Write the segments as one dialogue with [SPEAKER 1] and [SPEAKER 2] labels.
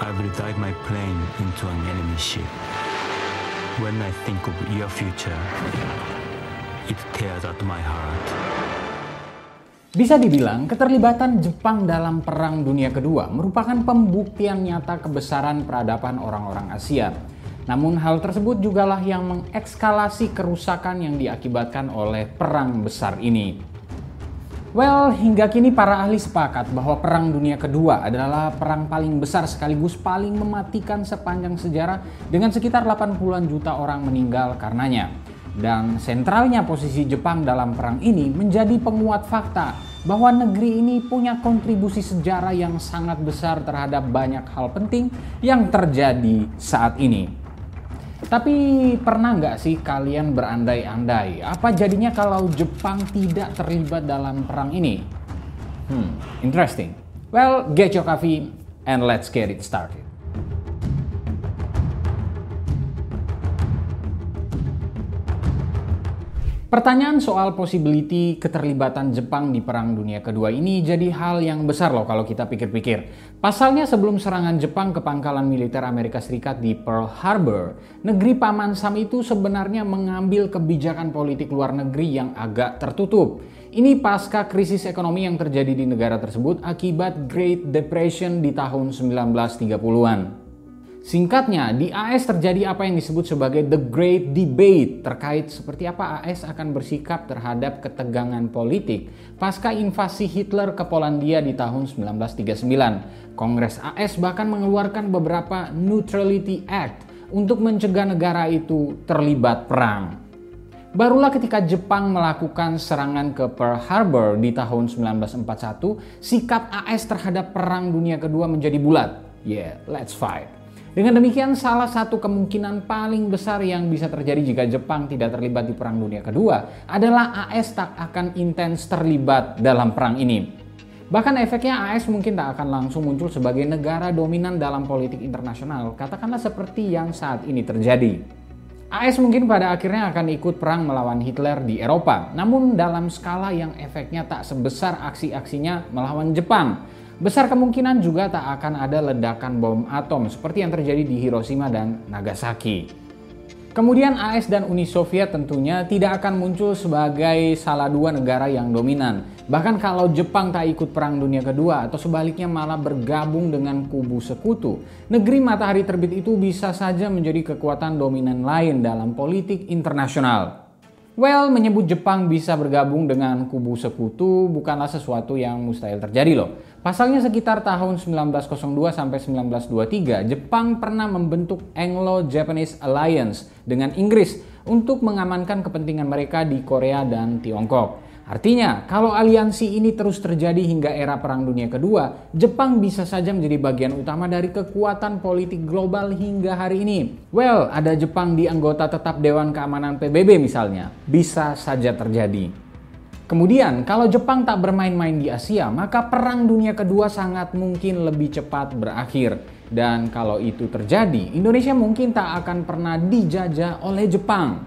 [SPEAKER 1] I will dive my plane into an enemy ship. When I think of your future, it tears at my heart.
[SPEAKER 2] Bisa dibilang, keterlibatan Jepang dalam Perang Dunia Kedua merupakan pembuktian nyata kebesaran peradaban orang-orang Asia. Namun hal tersebut jugalah yang mengekskalasi kerusakan yang diakibatkan oleh perang besar ini. Well, hingga kini para ahli sepakat bahwa Perang Dunia Kedua adalah perang paling besar sekaligus paling mematikan sepanjang sejarah dengan sekitar 80-an juta orang meninggal karenanya. Dan sentralnya posisi Jepang dalam perang ini menjadi penguat fakta bahwa negeri ini punya kontribusi sejarah yang sangat besar terhadap banyak hal penting yang terjadi saat ini. Tapi pernah nggak sih kalian berandai-andai apa jadinya kalau Jepang tidak terlibat dalam perang ini? Hmm, interesting. Well, get your coffee and let's get it started. Pertanyaan soal possibility keterlibatan Jepang di Perang Dunia Kedua ini jadi hal yang besar loh kalau kita pikir-pikir. Pasalnya sebelum serangan Jepang ke pangkalan militer Amerika Serikat di Pearl Harbor, negeri Paman Sam itu sebenarnya mengambil kebijakan politik luar negeri yang agak tertutup. Ini pasca krisis ekonomi yang terjadi di negara tersebut akibat Great Depression di tahun 1930-an. Singkatnya, di AS terjadi apa yang disebut sebagai the great debate terkait seperti apa AS akan bersikap terhadap ketegangan politik pasca invasi Hitler ke Polandia di tahun 1939. Kongres AS bahkan mengeluarkan beberapa Neutrality Act untuk mencegah negara itu terlibat perang. Barulah ketika Jepang melakukan serangan ke Pearl Harbor di tahun 1941, sikap AS terhadap Perang Dunia Kedua menjadi bulat. Yeah, let's fight. Dengan demikian, salah satu kemungkinan paling besar yang bisa terjadi jika Jepang tidak terlibat di Perang Dunia Kedua adalah AS tak akan intens terlibat dalam perang ini. Bahkan efeknya AS mungkin tak akan langsung muncul sebagai negara dominan dalam politik internasional, katakanlah seperti yang saat ini terjadi. AS mungkin pada akhirnya akan ikut perang melawan Hitler di Eropa, namun dalam skala yang efeknya tak sebesar aksi-aksinya melawan Jepang Besar kemungkinan juga tak akan ada ledakan bom atom seperti yang terjadi di Hiroshima dan Nagasaki. Kemudian AS dan Uni Soviet tentunya tidak akan muncul sebagai salah dua negara yang dominan. Bahkan kalau Jepang tak ikut Perang Dunia Kedua atau sebaliknya malah bergabung dengan kubu sekutu, negeri matahari terbit itu bisa saja menjadi kekuatan dominan lain dalam politik internasional. Well, menyebut Jepang bisa bergabung dengan kubu sekutu bukanlah sesuatu yang mustahil terjadi loh. Pasalnya sekitar tahun 1902 sampai 1923, Jepang pernah membentuk Anglo-Japanese Alliance dengan Inggris untuk mengamankan kepentingan mereka di Korea dan Tiongkok. Artinya, kalau aliansi ini terus terjadi hingga era Perang Dunia Kedua, Jepang bisa saja menjadi bagian utama dari kekuatan politik global hingga hari ini. Well, ada Jepang di anggota tetap Dewan Keamanan PBB misalnya, bisa saja terjadi. Kemudian, kalau Jepang tak bermain-main di Asia, maka Perang Dunia Kedua sangat mungkin lebih cepat berakhir. Dan kalau itu terjadi, Indonesia mungkin tak akan pernah dijajah oleh Jepang.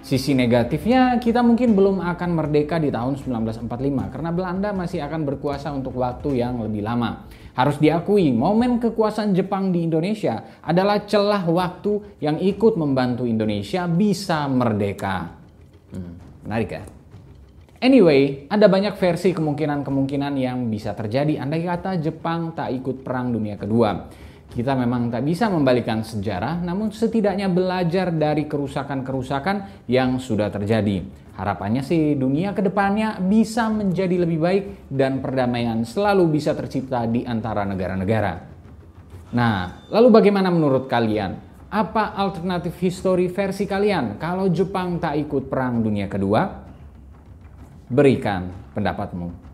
[SPEAKER 2] Sisi negatifnya, kita mungkin belum akan merdeka di tahun 1945 karena Belanda masih akan berkuasa untuk waktu yang lebih lama. Harus diakui, momen kekuasaan Jepang di Indonesia adalah celah waktu yang ikut membantu Indonesia bisa merdeka. Hmm, menarik ya? Anyway, ada banyak versi kemungkinan-kemungkinan yang bisa terjadi andai kata Jepang tak ikut Perang Dunia Kedua. Kita memang tak bisa membalikan sejarah, namun setidaknya belajar dari kerusakan-kerusakan yang sudah terjadi. Harapannya sih dunia ke depannya bisa menjadi lebih baik dan perdamaian selalu bisa tercipta di antara negara-negara. Nah, lalu bagaimana menurut kalian? Apa alternatif histori versi kalian kalau Jepang tak ikut Perang Dunia Kedua? Berikan pendapatmu.